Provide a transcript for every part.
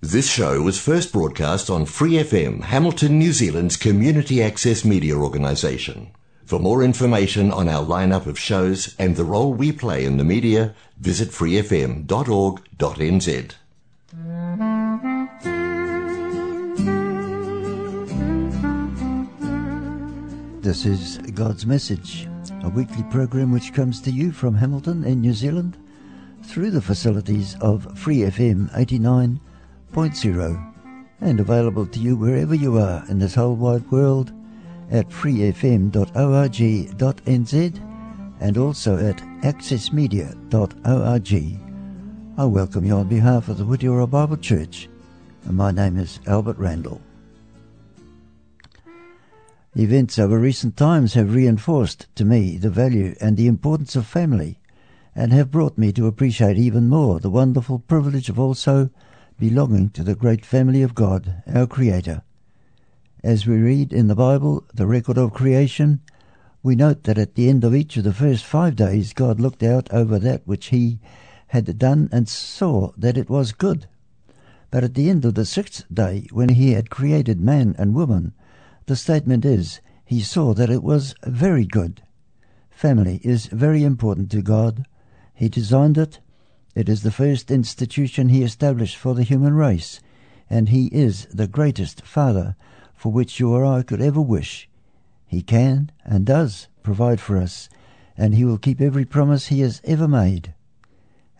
This show was first broadcast on Free FM, Hamilton, New Zealand's community access media organisation. For more information on our lineup of shows and the role we play in the media, visit freefm.org.nz. This is God's Message, a weekly program which comes to you from Hamilton in New Zealand through the facilities of Free FM 89 101.0 and available to you wherever you are in this whole wide world at freefm.org.nz and also at accessmedia.org. I welcome you on behalf of the Whitiora Bible Church, and my name is Albert Randall. Events over recent times have reinforced to me the value and the importance of family and have brought me to appreciate even more the wonderful privilege of also belonging to the great family of God, our Creator. As we read in the Bible the record of creation, we note that at the end of each of the first five days God looked out over that which He had done and saw that it was good. But at the end of the sixth day, when He had created man and woman, the statement is, He saw that it was very good. Family is very important to God. He designed it it is the first institution he established for the human race, and he is the greatest Father for which you or I could ever wish. He can and does provide for us, and he will keep every promise he has ever made.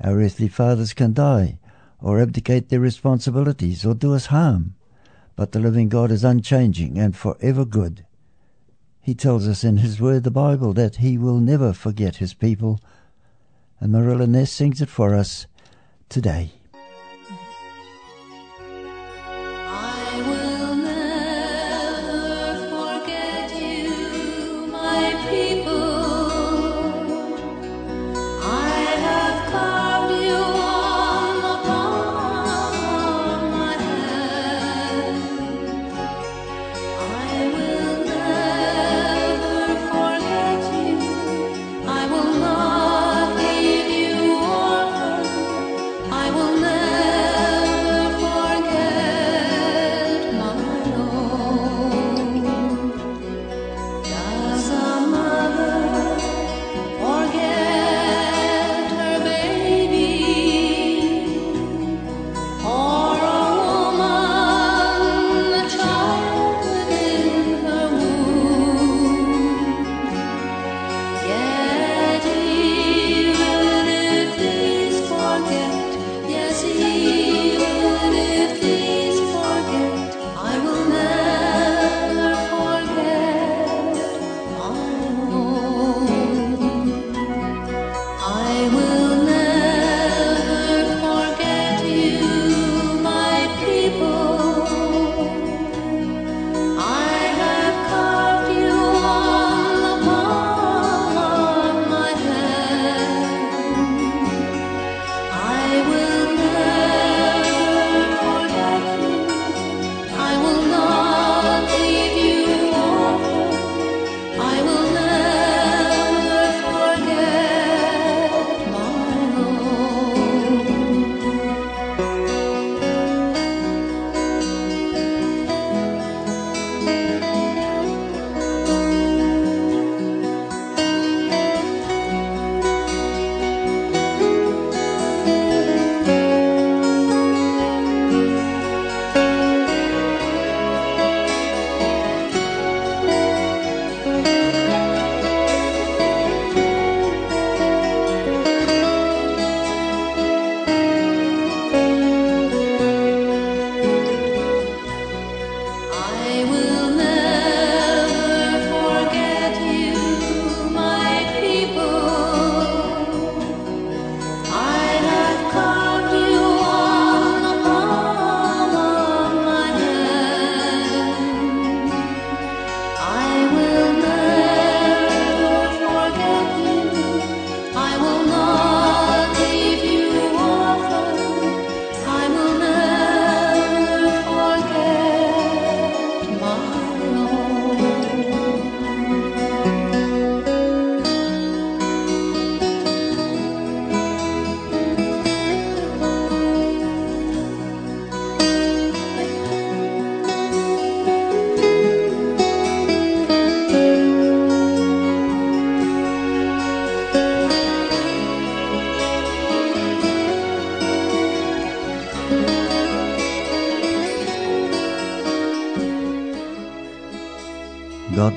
Our earthly fathers can die, or abdicate their responsibilities, or do us harm, but the living God is unchanging and forever good. He tells us in his word, the Bible, that he will never forget his people and Marilla Ness sings it for us today.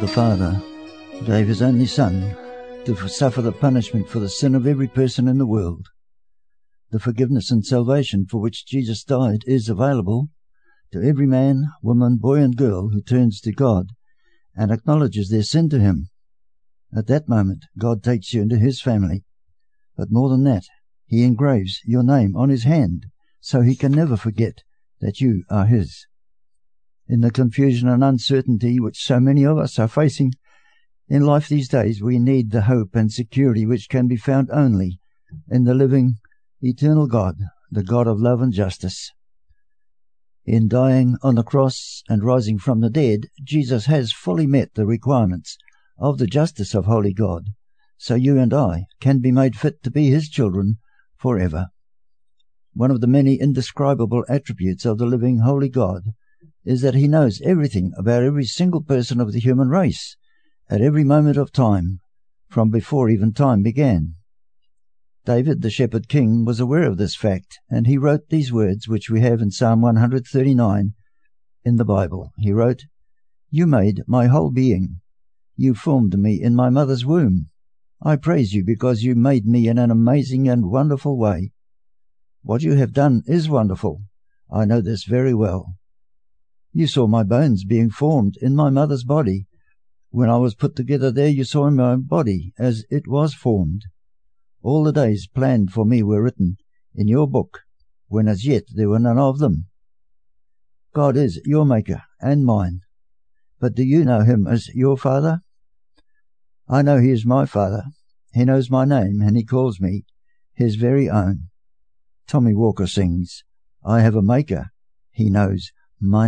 The Father gave his only Son to suffer the punishment for the sin of every person in the world. The forgiveness and salvation for which Jesus died is available to every man, woman, boy, and girl who turns to God and acknowledges their sin to Him. At that moment, God takes you into His family. But more than that, He engraves your name on His hand so He can never forget that you are His. In the confusion and uncertainty which so many of us are facing in life these days, we need the hope and security which can be found only in the living, eternal God, the God of love and justice. In dying on the cross and rising from the dead, Jesus has fully met the requirements of the justice of Holy God, so you and I can be made fit to be His children forever. One of the many indescribable attributes of the living Holy God is that He knows everything about every single person of the human race at every moment of time, from before even time began. David, the shepherd king, was aware of this fact, and he wrote these words which we have in Psalm 139 in the Bible. He wrote, You made my whole being. You formed me in my mother's womb. I praise you because you made me in an amazing and wonderful way. What you have done is wonderful. I know this very well. You saw my bones being formed in my mother's body. When I was put together there, you saw my body as it was formed. All the days planned for me were written in your book, when as yet there were none of them. God is your Maker and mine. But do you know him as your Father? I know he is my Father. He knows my name, and he calls me his very own. Tommy Walker sings, I have a Maker. He knows my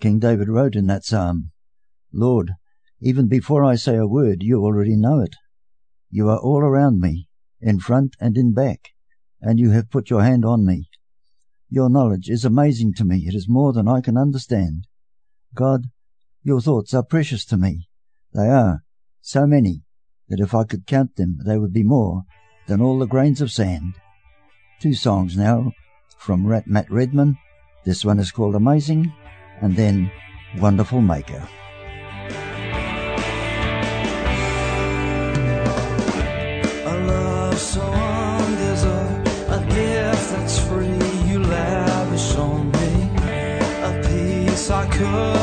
King David wrote in that psalm. Lord, Even before I say a word, you already know it. You are all around me, in front and in back, and you have put your hand on me. Your knowledge is amazing to me. It is more than I can understand. God, your thoughts are precious to me. They are, so many, that if I could count them, they would be more than all the grains of sand. Two songs now from Rat Matt Redman. This one is called Amazing, and then Wonderful Maker. A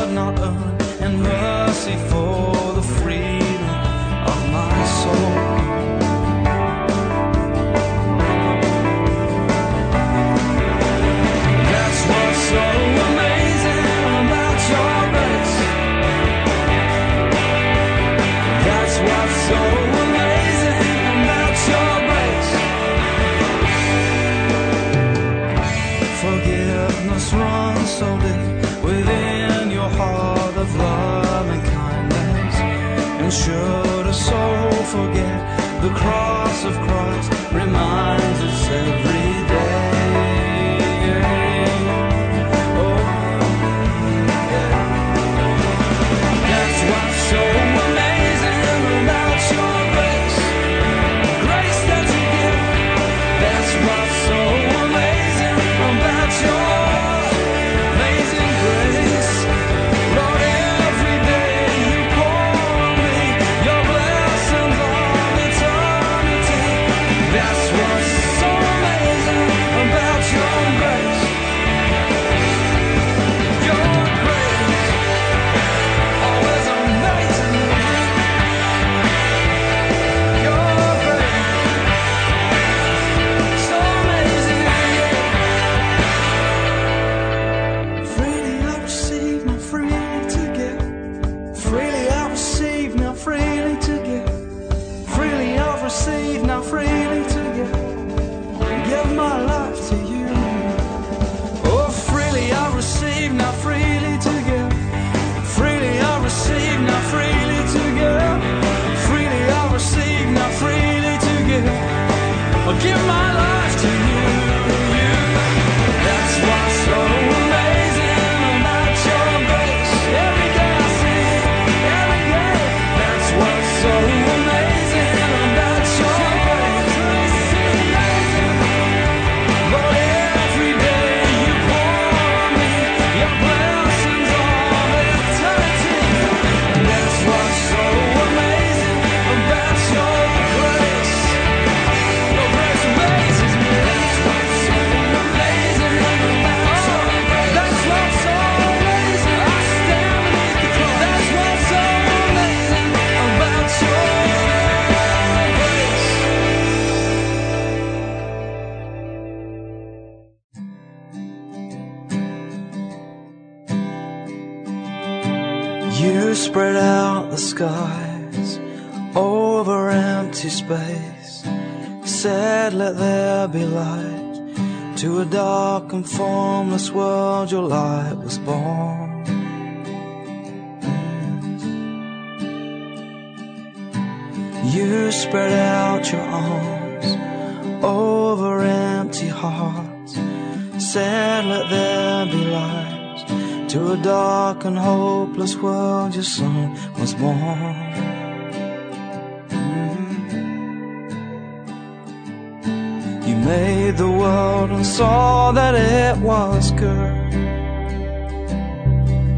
I'll give my life skies over empty space. Said, Let there be light. To a dark and formless world, your light was born. You spread out your arms over empty hearts. Said, Let there be light. To a dark and hopeless world, your son was born. Mm-hmm. You made the world and saw that it was good.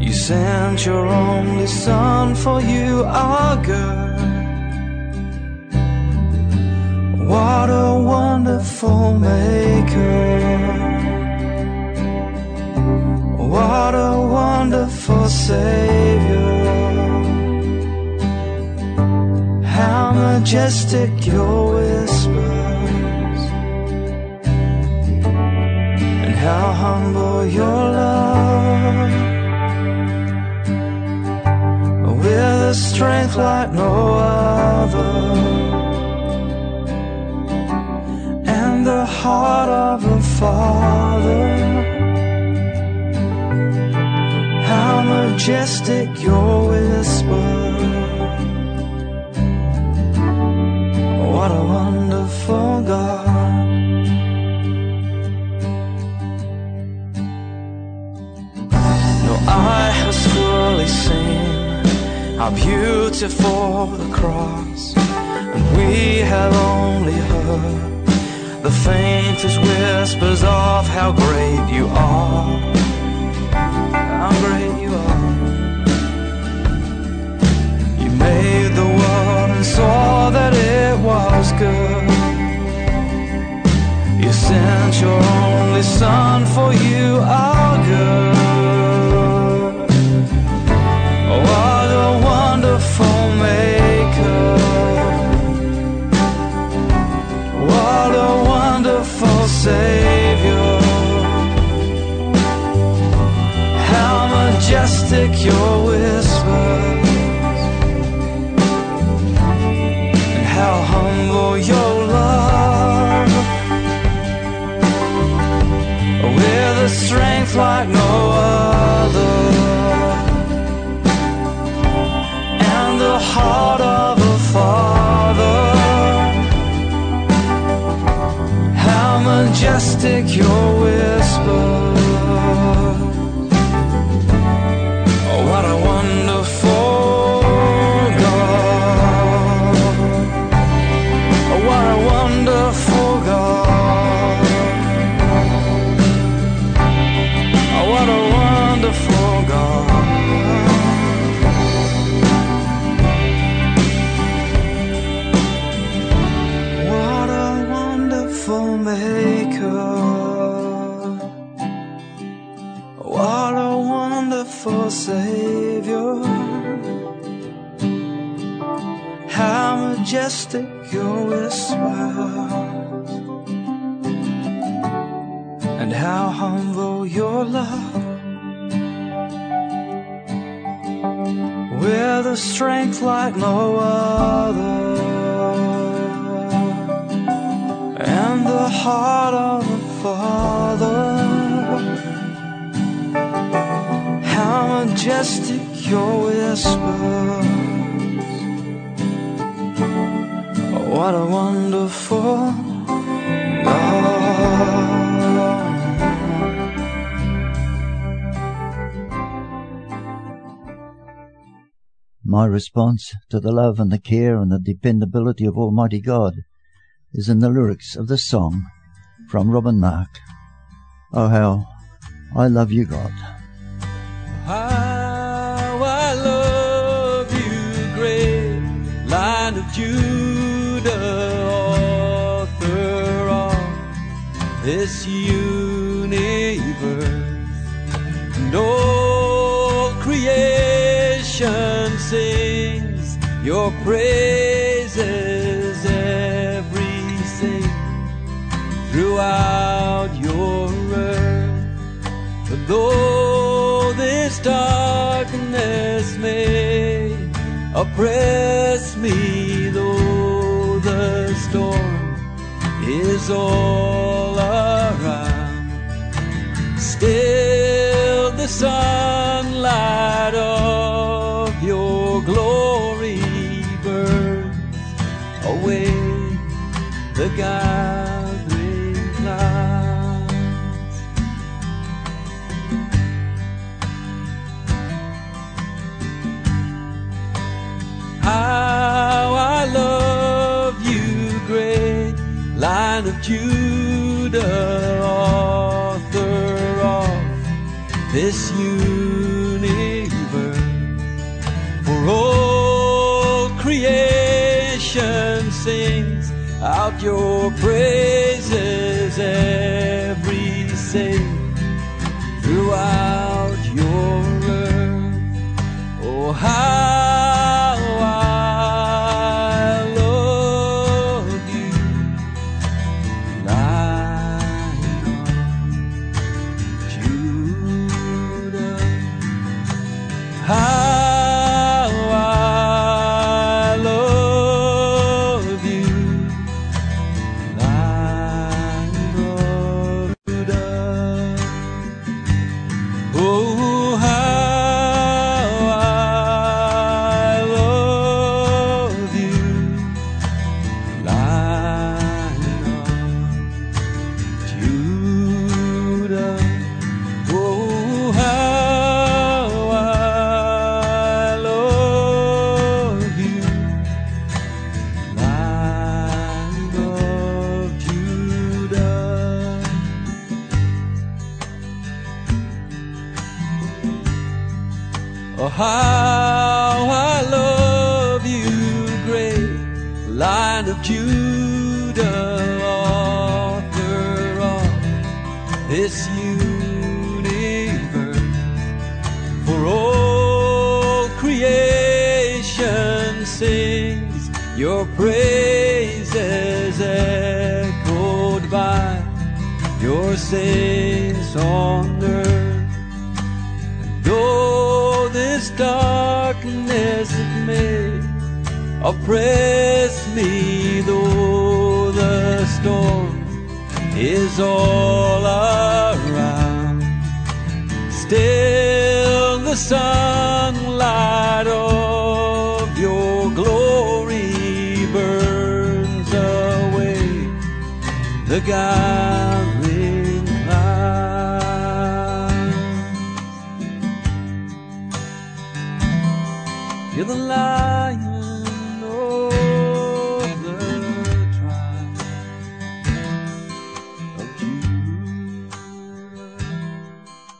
You sent your only son for you are good. What a wonderful maker. What a wonderful Savior. Majestic your whispers, and how humble your love. With a strength like no other, and the heart of a father. How majestic your whisper God. No eye has fully seen how beautiful the cross, and we have only heard the faintest whispers of how great you are. How great you are. You made the world and saw that it was good. Sent your only son for you are good. Oh, what a wonderful maker. What a wonderful Savior. How majestic your whispers. Strength like no other. And the heart of a father. How majestic your whisper. Strength like no other and the heart of a father. How majestic your whispers. What a wonderful My response to the love and the care and the dependability of Almighty God is in the lyrics of this song from Robin Mark. Oh, how I love you, God. How I love you, great Lion of Judah, author of this universe, praises, everything throughout your earth. But though this darkness may oppress me, though the storm is all the gathering clouds. How I love you, great Lion of Judah, author of this your praises, every saint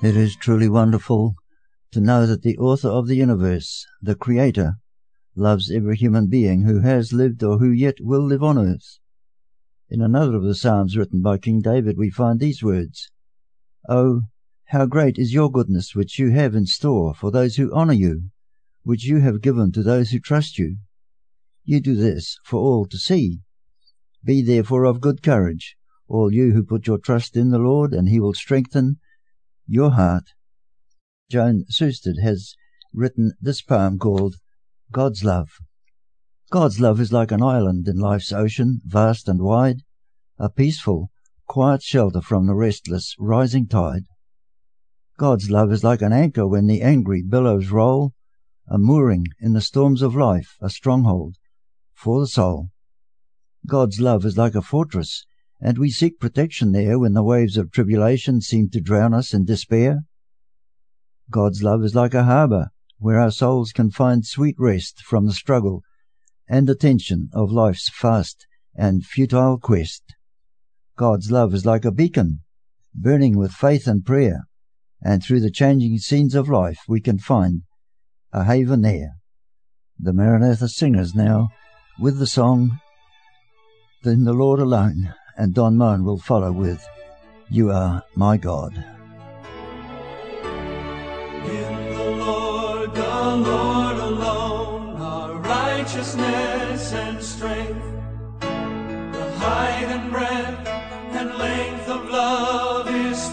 It is truly wonderful to know that the author of the universe, the Creator, loves every human being who has lived or who yet will live on earth. In another of the Psalms written by King David, we find these words Oh, how great is your goodness which you have in store for those who honour you, which you have given to those who trust you. You do this for all to see. Be therefore of good courage, all you who put your trust in the Lord, and he will strengthen your heart. Joan Susted has written this poem called God's Love. God's love is like an island in life's ocean, vast and wide, a peaceful, quiet shelter from the restless, rising tide. God's love is like an anchor when the angry billows roll, a mooring in the storms of life, a stronghold for the soul. God's love is like a fortress, and we seek protection there when the waves of tribulation seem to drown us in despair. God's love is like a harbour where our souls can find sweet rest from the struggle and the tension of life's fast and futile quest. God's love is like a beacon, burning with faith and prayer, and through the changing scenes of life we can find a haven there. The Maranatha singers now with the song Then the Lord alone, and Don Moen will follow with You Are My God. In the Lord, the Lord alone, righteousness and strength, the height and breadth and length of love is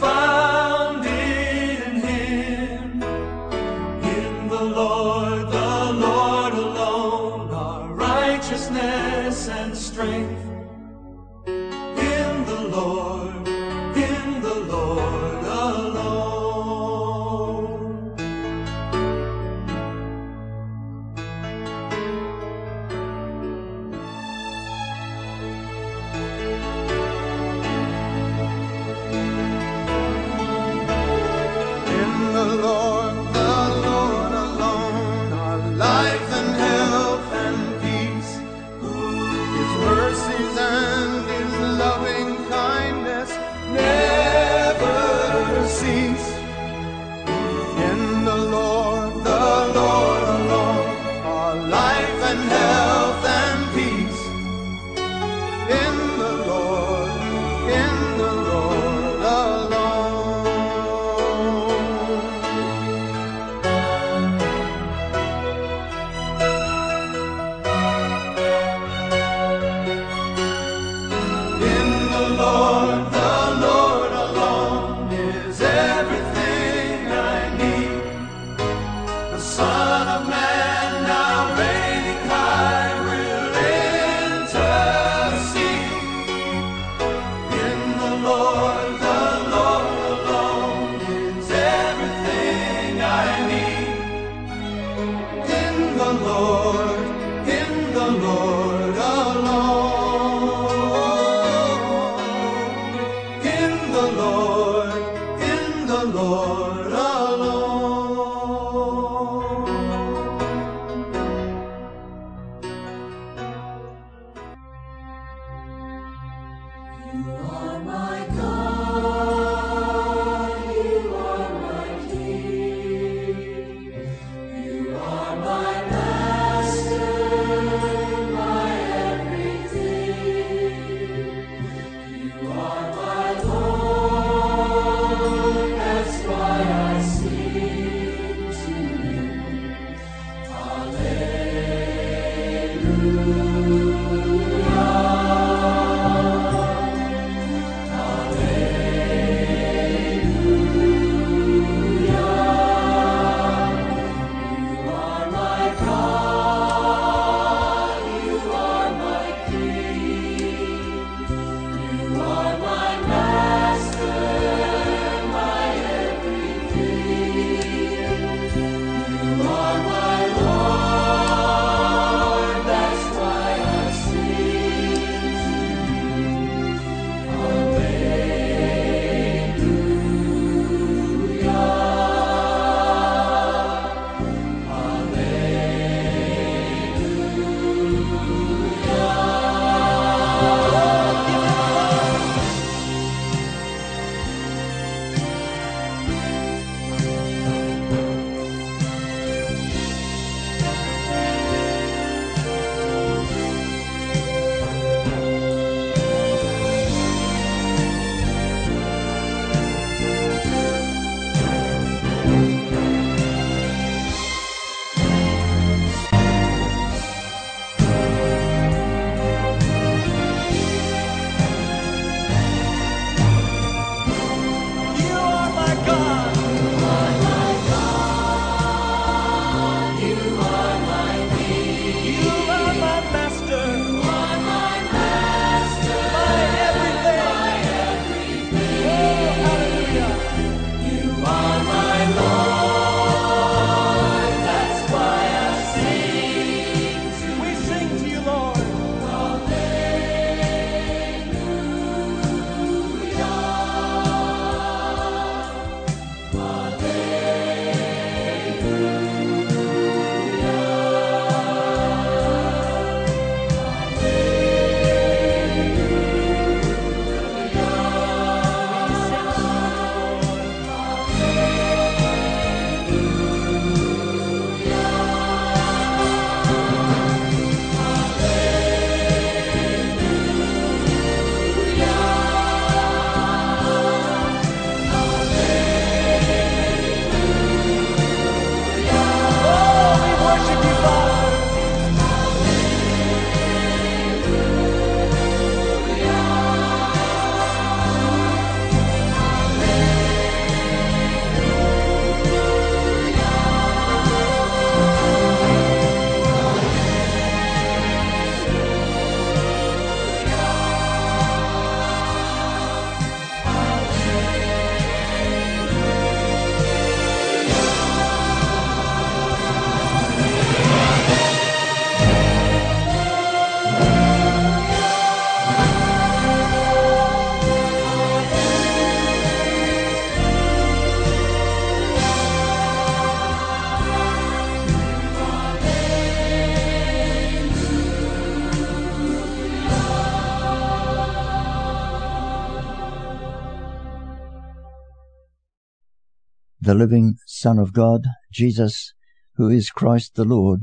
the living Son of God, Jesus, who is Christ the Lord,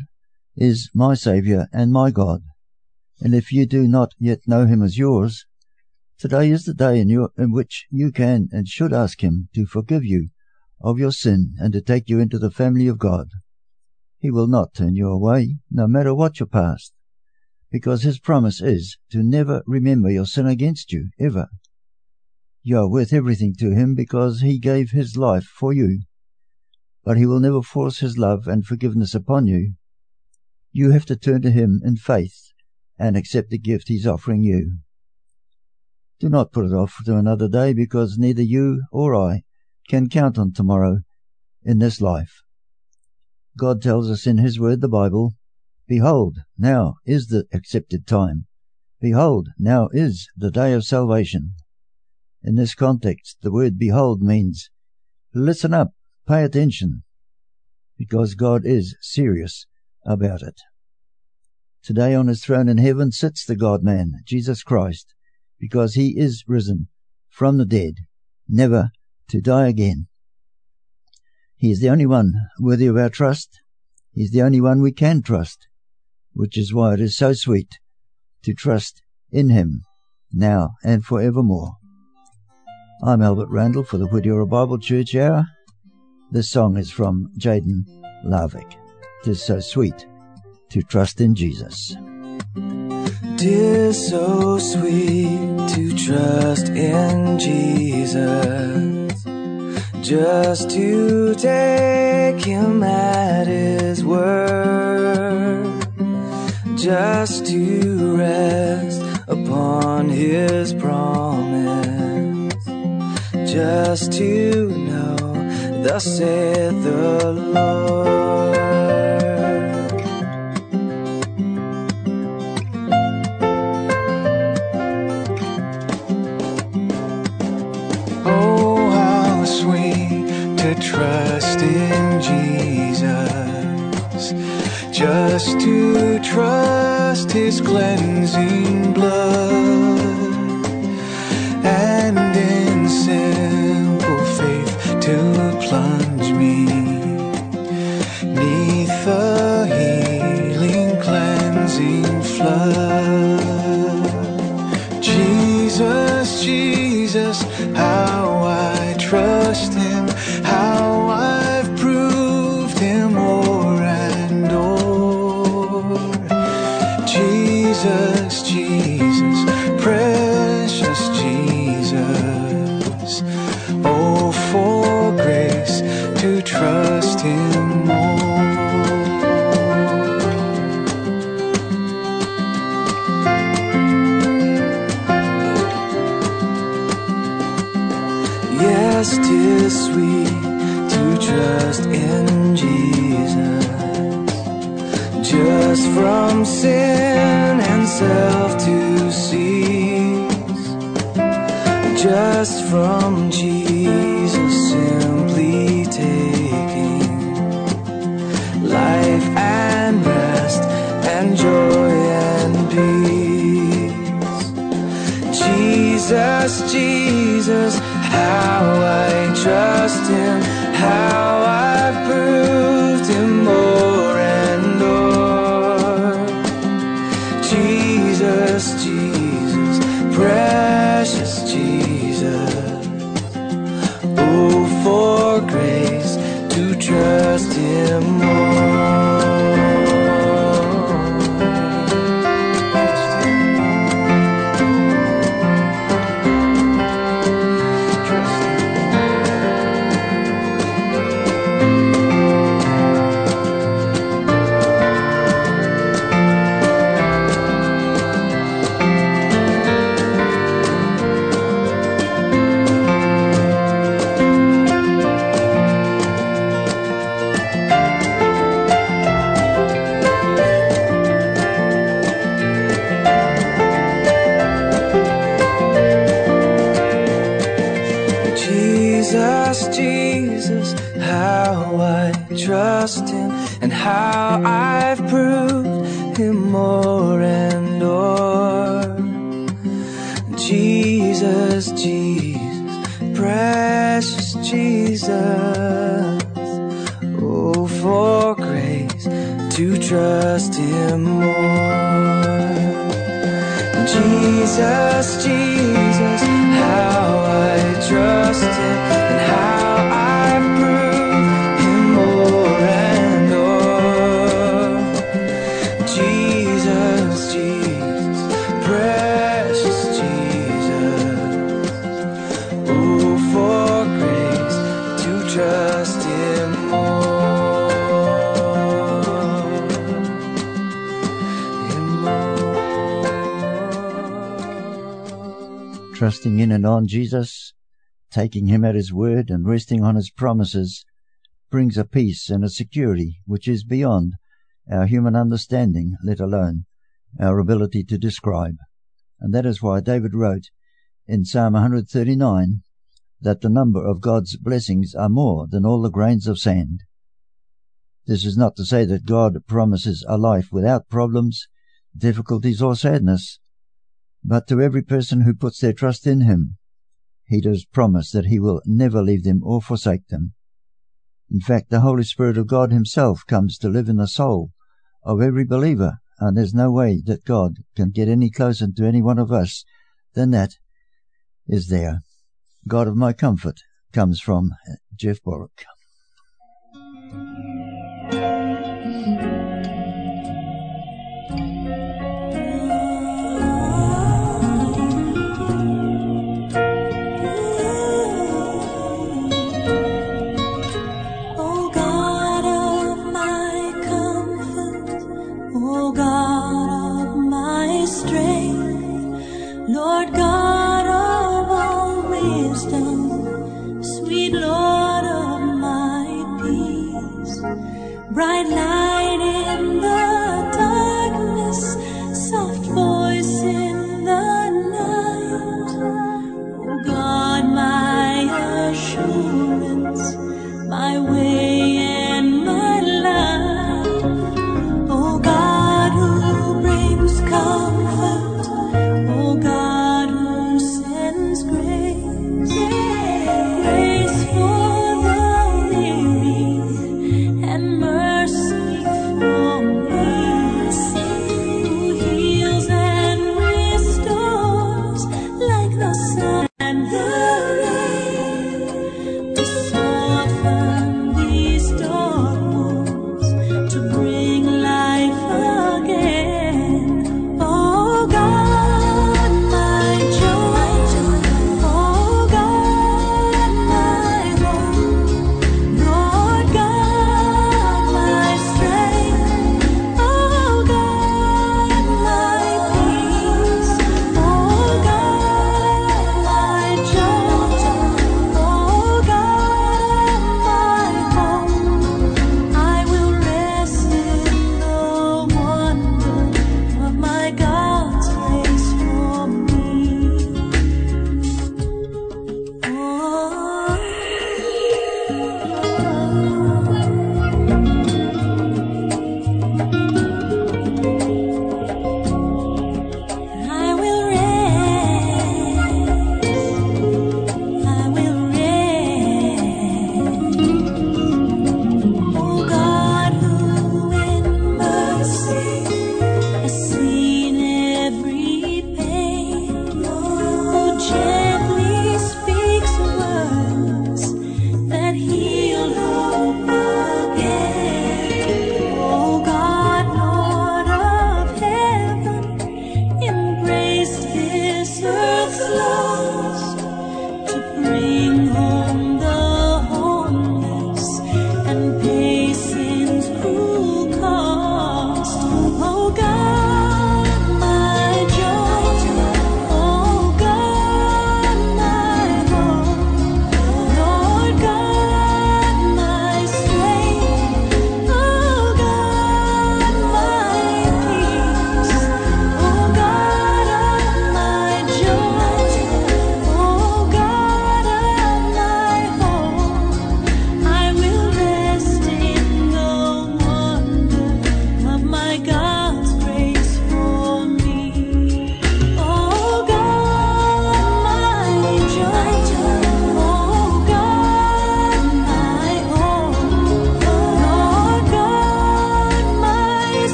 is my Saviour and my God. And if you do not yet know him as yours, today is the day in, your, in which you can and should ask him to forgive you of your sin and to take you into the family of God. He will not turn you away, no matter what your past, because his promise is to never remember your sin against you, ever. You are worth everything to him because he gave his life for you. But he will never force his love and forgiveness upon you. You have to turn to him in faith and accept the gift he's offering you. Do not put it off to another day because neither you or I can count on tomorrow in this life. God tells us in his word, the Bible, Behold, now is the accepted time. Behold, now is the day of salvation. In this context, the word behold means listen up, pay attention, because God is serious about it. Today on his throne in heaven sits the God man, Jesus Christ, because he is risen from the dead, never to die again. He is the only one worthy of our trust. He is the only one we can trust, which is why it is so sweet to trust in him now and forevermore. I'm Albert Randall for the Whitiora Bible Church Hour. This song is from Jaden Larvick. Tis so sweet to trust in Jesus. Tis so sweet to trust in Jesus, just to take him at his word, just to rest upon his promise, just to know, thus saith the Lord. Oh, how sweet to trust in Jesus, just to trust His cleansing blood, just from Jesus simply taking life and rest and joy and peace. Jesus, Jesus, how I trust Him, how I've proved how more. Trusting in and on Jesus, taking him at his word and resting on his promises brings a peace and a security which is beyond our human understanding, let alone our ability to describe. And that is why David wrote in Psalm 139 that the number of God's blessings are more than all the grains of sand. This is not to say that God promises a life without problems, difficulties, or sadness, but to every person who puts their trust in Him, He does promise that He will never leave them or forsake them. In fact, the Holy Spirit of God Himself comes to live in the soul of every believer, and there's no way that God can get any closer to any one of us than that is there. God of my comfort comes from Jeff Bullock.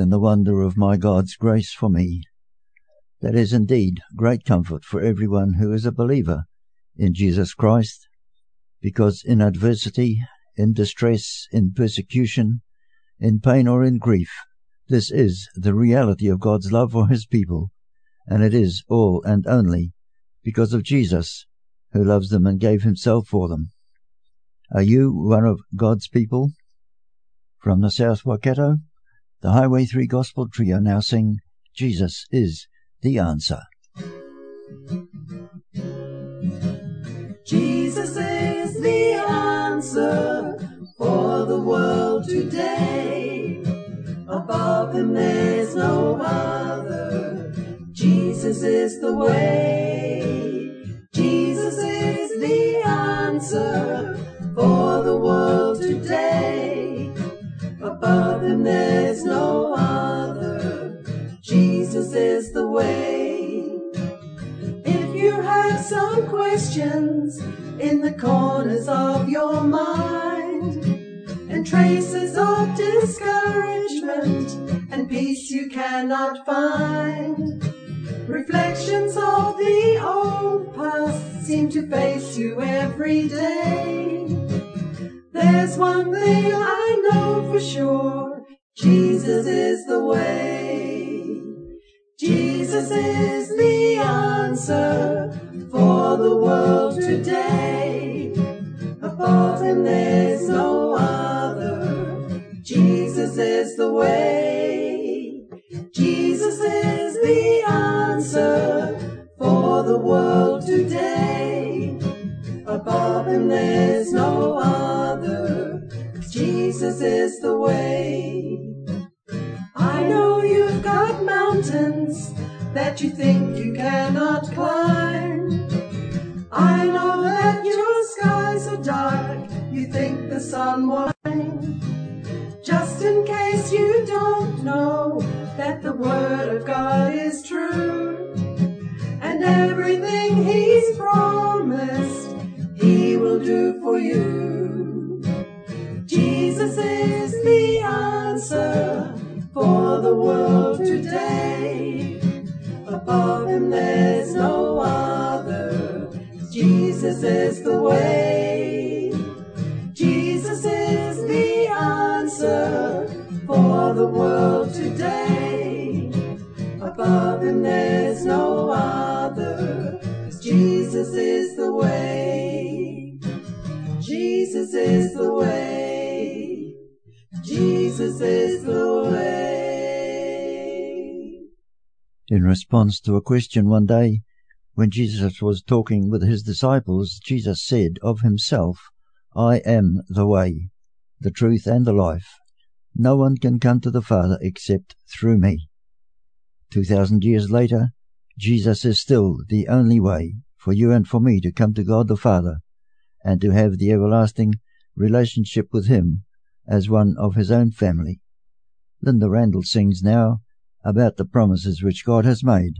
In the wonder of my God's grace for me. That is indeed great comfort for everyone who is a believer in Jesus Christ, because in adversity, in distress, in persecution, in pain or in grief, this is the reality of God's love for his people, and it is all and only because of Jesus, who loves them and gave himself for them. Are you one of God's people? From the South Waikato, the Highway 3 Gospel Trio now sing Jesus is the Answer. Jesus is the answer for the world today. Above him there's no other. Jesus is the way. Jesus is the answer for the world today. Above him there's no other. Jesus is the way. If you have some questions in the corners of your mind and traces of discouragement and peace you cannot find, reflections of the old past seem to face you every day. There's one thing I know for sure Jesus is the way. Jesus is the answer for the world today. Above him there's no other. Jesus is the way. Jesus is the answer for the world today. Above him there's no other. Jesus is the way. I know you've got mountains that you think you cannot climb. I know that your skies are dark, you think the sun won't shine. Just in case you don't know that the word of God is true. And everything he will do for you. Jesus is the answer for the world today. Above him there's no other. Jesus is the way. Jesus is the answer for the world today. Above him there's no other. Jesus is the way. Jesus is the way. Jesus is the way. In response to a question one day, when Jesus was talking with his disciples, Jesus said of himself, I am the way, the truth, and the life. No one can come to the Father except through me. Two thousand years later, Jesus is still the only way for you and for me to come to God the Father and to have the everlasting relationship with Him as one of His own family. Linda Randall sings now about the promises which God has made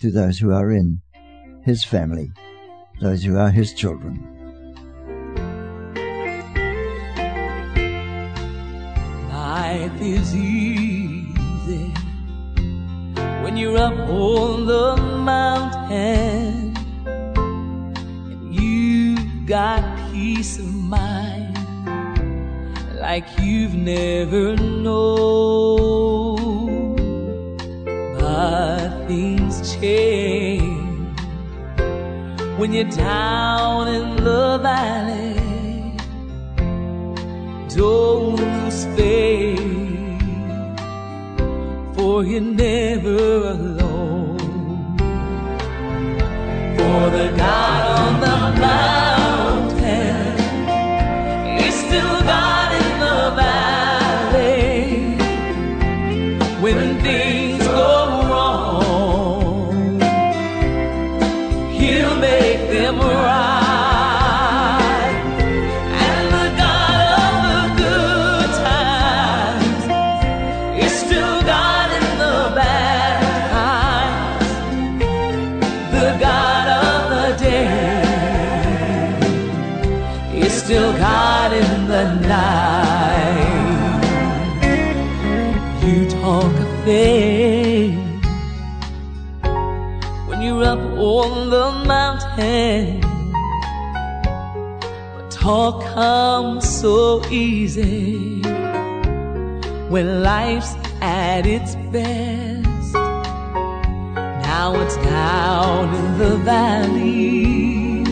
to those who are in His family, those who are His children. Life is easy when you're up on the mountain got peace of mind like you've never known. But things change when you're down in the valley. Don't lose faith, for you're never alone. For the God on the mountain still God when you're up on the mountain. But talk comes so easy when life's at its best. Now it's down in the valley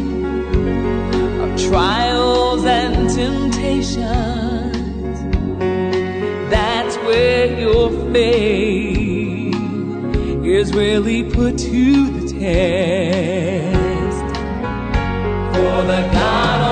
of trials and temptations. Where your faith is really put to the test. For the God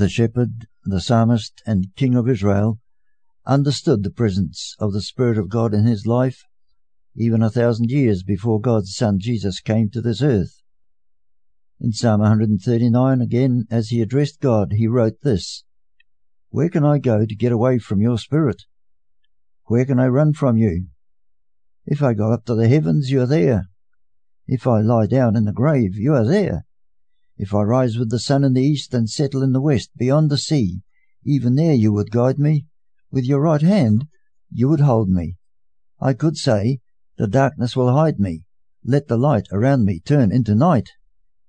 the shepherd, the psalmist, and king of Israel understood the presence of the Spirit of God in his life even a thousand years before God's Son Jesus came to this earth. In Psalm 139, again, as he addressed God, he wrote this Where can I go to get away from your Spirit? Where can I run from you? If I go up to the heavens, you are there. If I lie down in the grave, you are there. If I rise with the sun in the east and settle in the west beyond the sea, even there you would guide me. With your right hand you would hold me. I could say, The darkness will hide me. Let the light around me turn into night.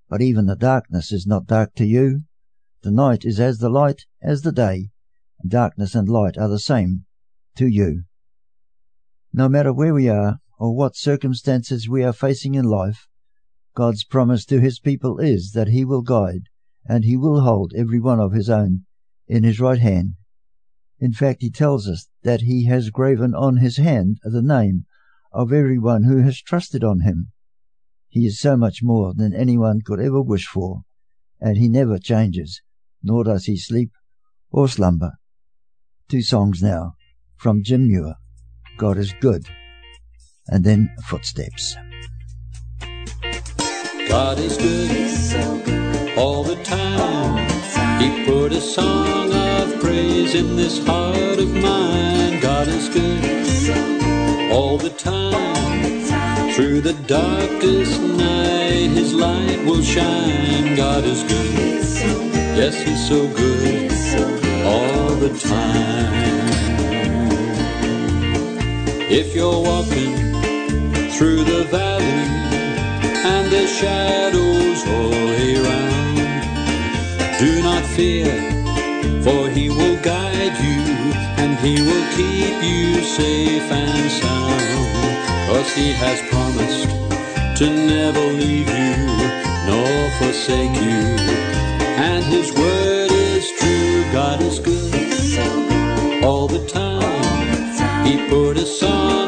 But even the darkness is not dark to you. The night is as the light as the day. Darkness and light are the same to you. No matter where we are or what circumstances we are facing in life, God's promise to his people is that he will guide and he will hold every one of his own in his right hand. In fact, he tells us that he has graven on his hand the name of every one who has trusted on him. He is so much more than anyone could ever wish for, and he never changes, nor does he sleep or slumber. Two songs now from Jim Muir, God is Good, and then Footsteps. God is good all the time. He put a song of praise in this heart of mine. God is good all the time. Through the darkest night, His light will shine. God is good. Yes, He's so good all the time. If you're walking through the valley and there's shadows all around. Do not fear, for he will guide you and he will keep you safe and sound. Cause he has promised to never leave you nor forsake you. And his word is true, God is good all the time. He put a song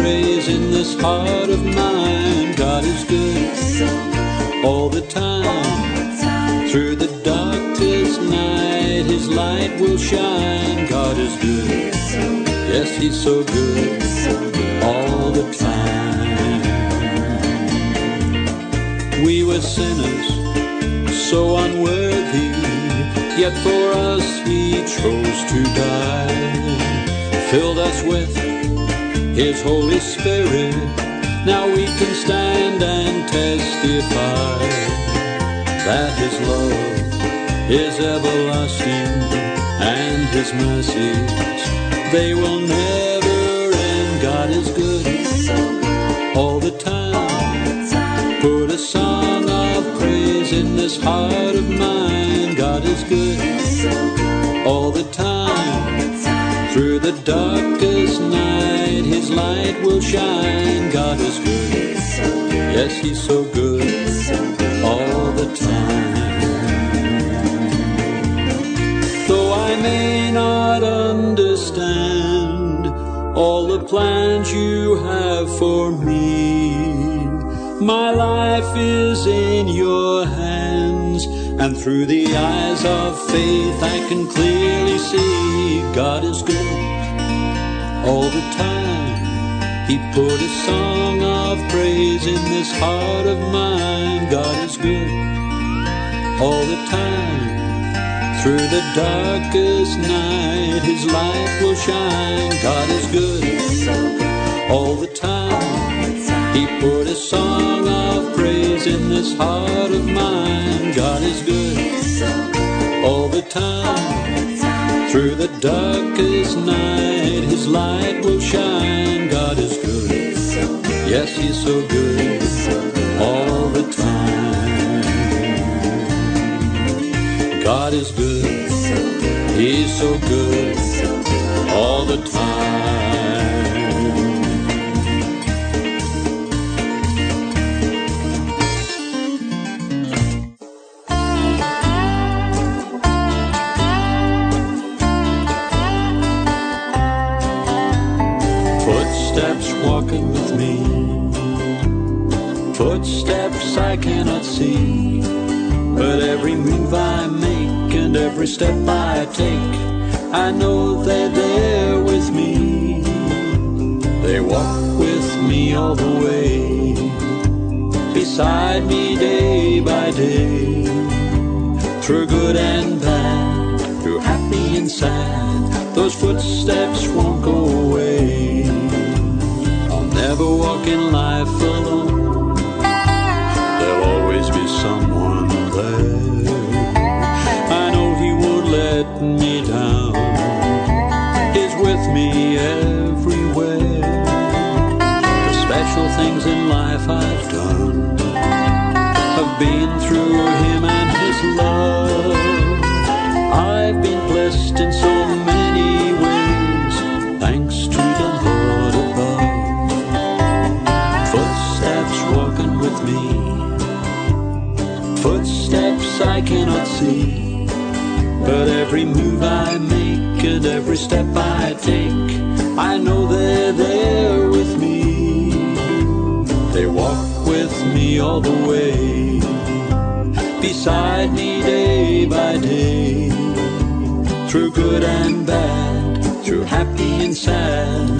praise in this heart of mine. God is good all the time. Through the darkest night, His light will shine. God is good. Yes, He's so good all the time. We were sinners, so unworthy, yet for us He chose to die filled us with His Holy Spirit. Now we can stand and testify that His love is everlasting and His mercies, they will never end. God is good all the time. Put a song of praise in this heart of mine. God is good all the time. Through the darkest night, Light will shine. God is good. Yes, He's so good all the time. Though I may not understand all the plans you have for me, my life is in your hands. And through the eyes of faith, I can clearly see God is. Praise in this heart of mine. God is good all the time. Through the darkest night, His light will shine. God is good all the time. He put a song of praise in this heart of mine. God is good all the time. Through the darkest night, His light will shine. God is good. Yes, He's so good all the time. God is good. He's so good all the time. I cannot see. But every move I make and every step I take, I know they're there with me. They walk with me all the way, beside me day by day, through good and bad, through happy and sad. Those footsteps won't go away. I'll never walk in life alone. Everywhere. The special things in life I've done have been through him and his love. I've been blessed in so many ways, thanks to the Lord above. Footsteps walking with me footsteps I cannot see. But every move I the way, beside me day by day, through good and bad, through happy and sad.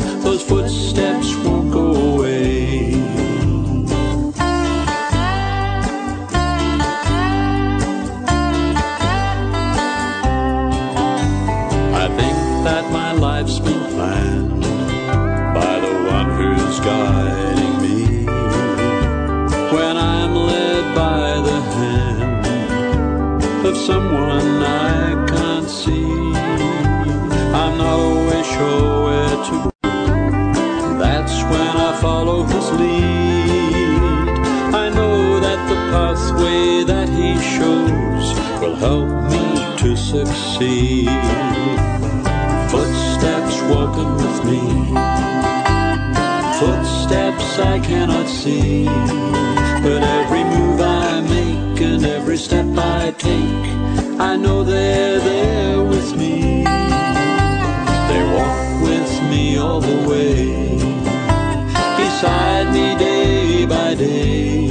Someone I can't see, I'm always sure where to go. That's when I follow his lead. I know that the pathway that he shows will help me to succeed. Footsteps walking with me. Footsteps I cannot see. But every move I make and every step I take, I know they're there with me. They walk with me all the way, beside me day by day,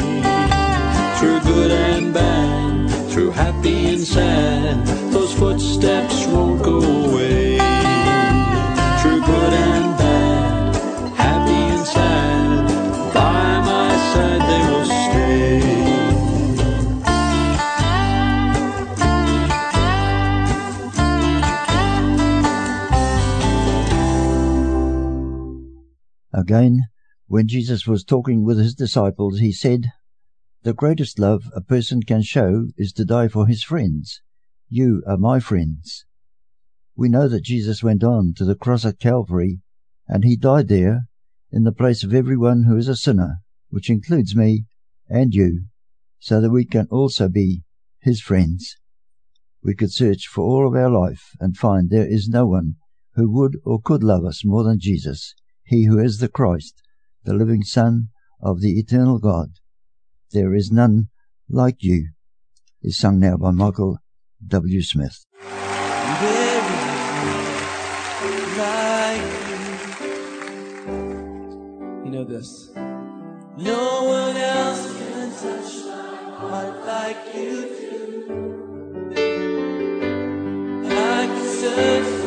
through good and bad, through happy and sad. Those footsteps won't go away. Again, when Jesus was talking with his disciples, he said, The greatest love a person can show is to die for his friends. You are my friends. We know that Jesus went on to the cross at Calvary, and he died there in the place of everyone who is a sinner, which includes me and you, so that we can also be his friends. We could search for all of our life and find there is no one who would or could love us more than Jesus, he who is the Christ, the living Son of the eternal God. There is none like you, is sung now by Michael W. Smith. You. know this? No one else can touch my heart like you do. I can search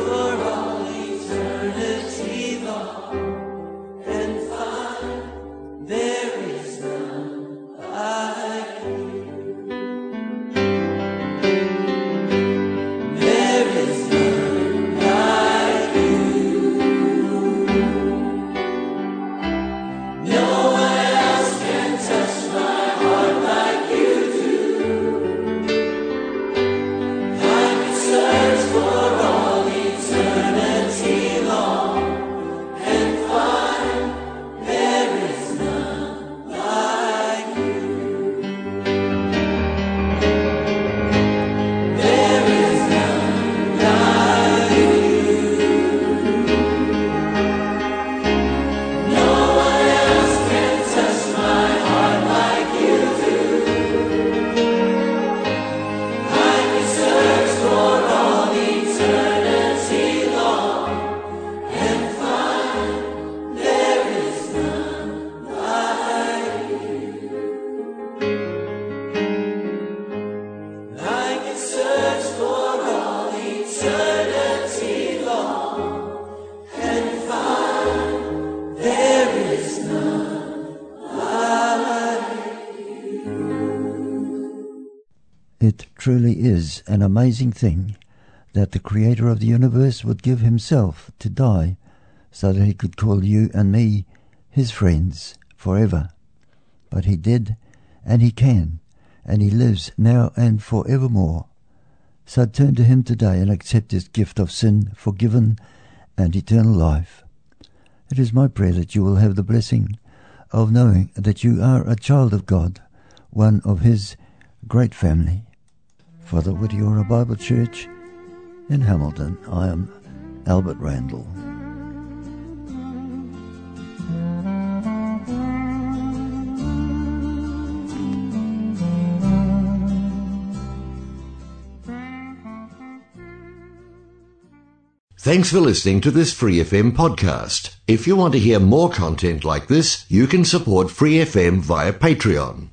amazing thing that the Creator of the universe would give Himself to die so that He could call you and me His friends forever. But He did, and He can, and He lives now and forevermore. So turn to Him today and accept His gift of sin, forgiven, and eternal life. It is my prayer that you will have the blessing of knowing that you are a child of God, one of His great family. For the Whitiora Bible Church in Hamilton, I am Albert Randall. Thanks for listening to this Free FM podcast. If you want to hear more content like this, you can support Free FM via Patreon.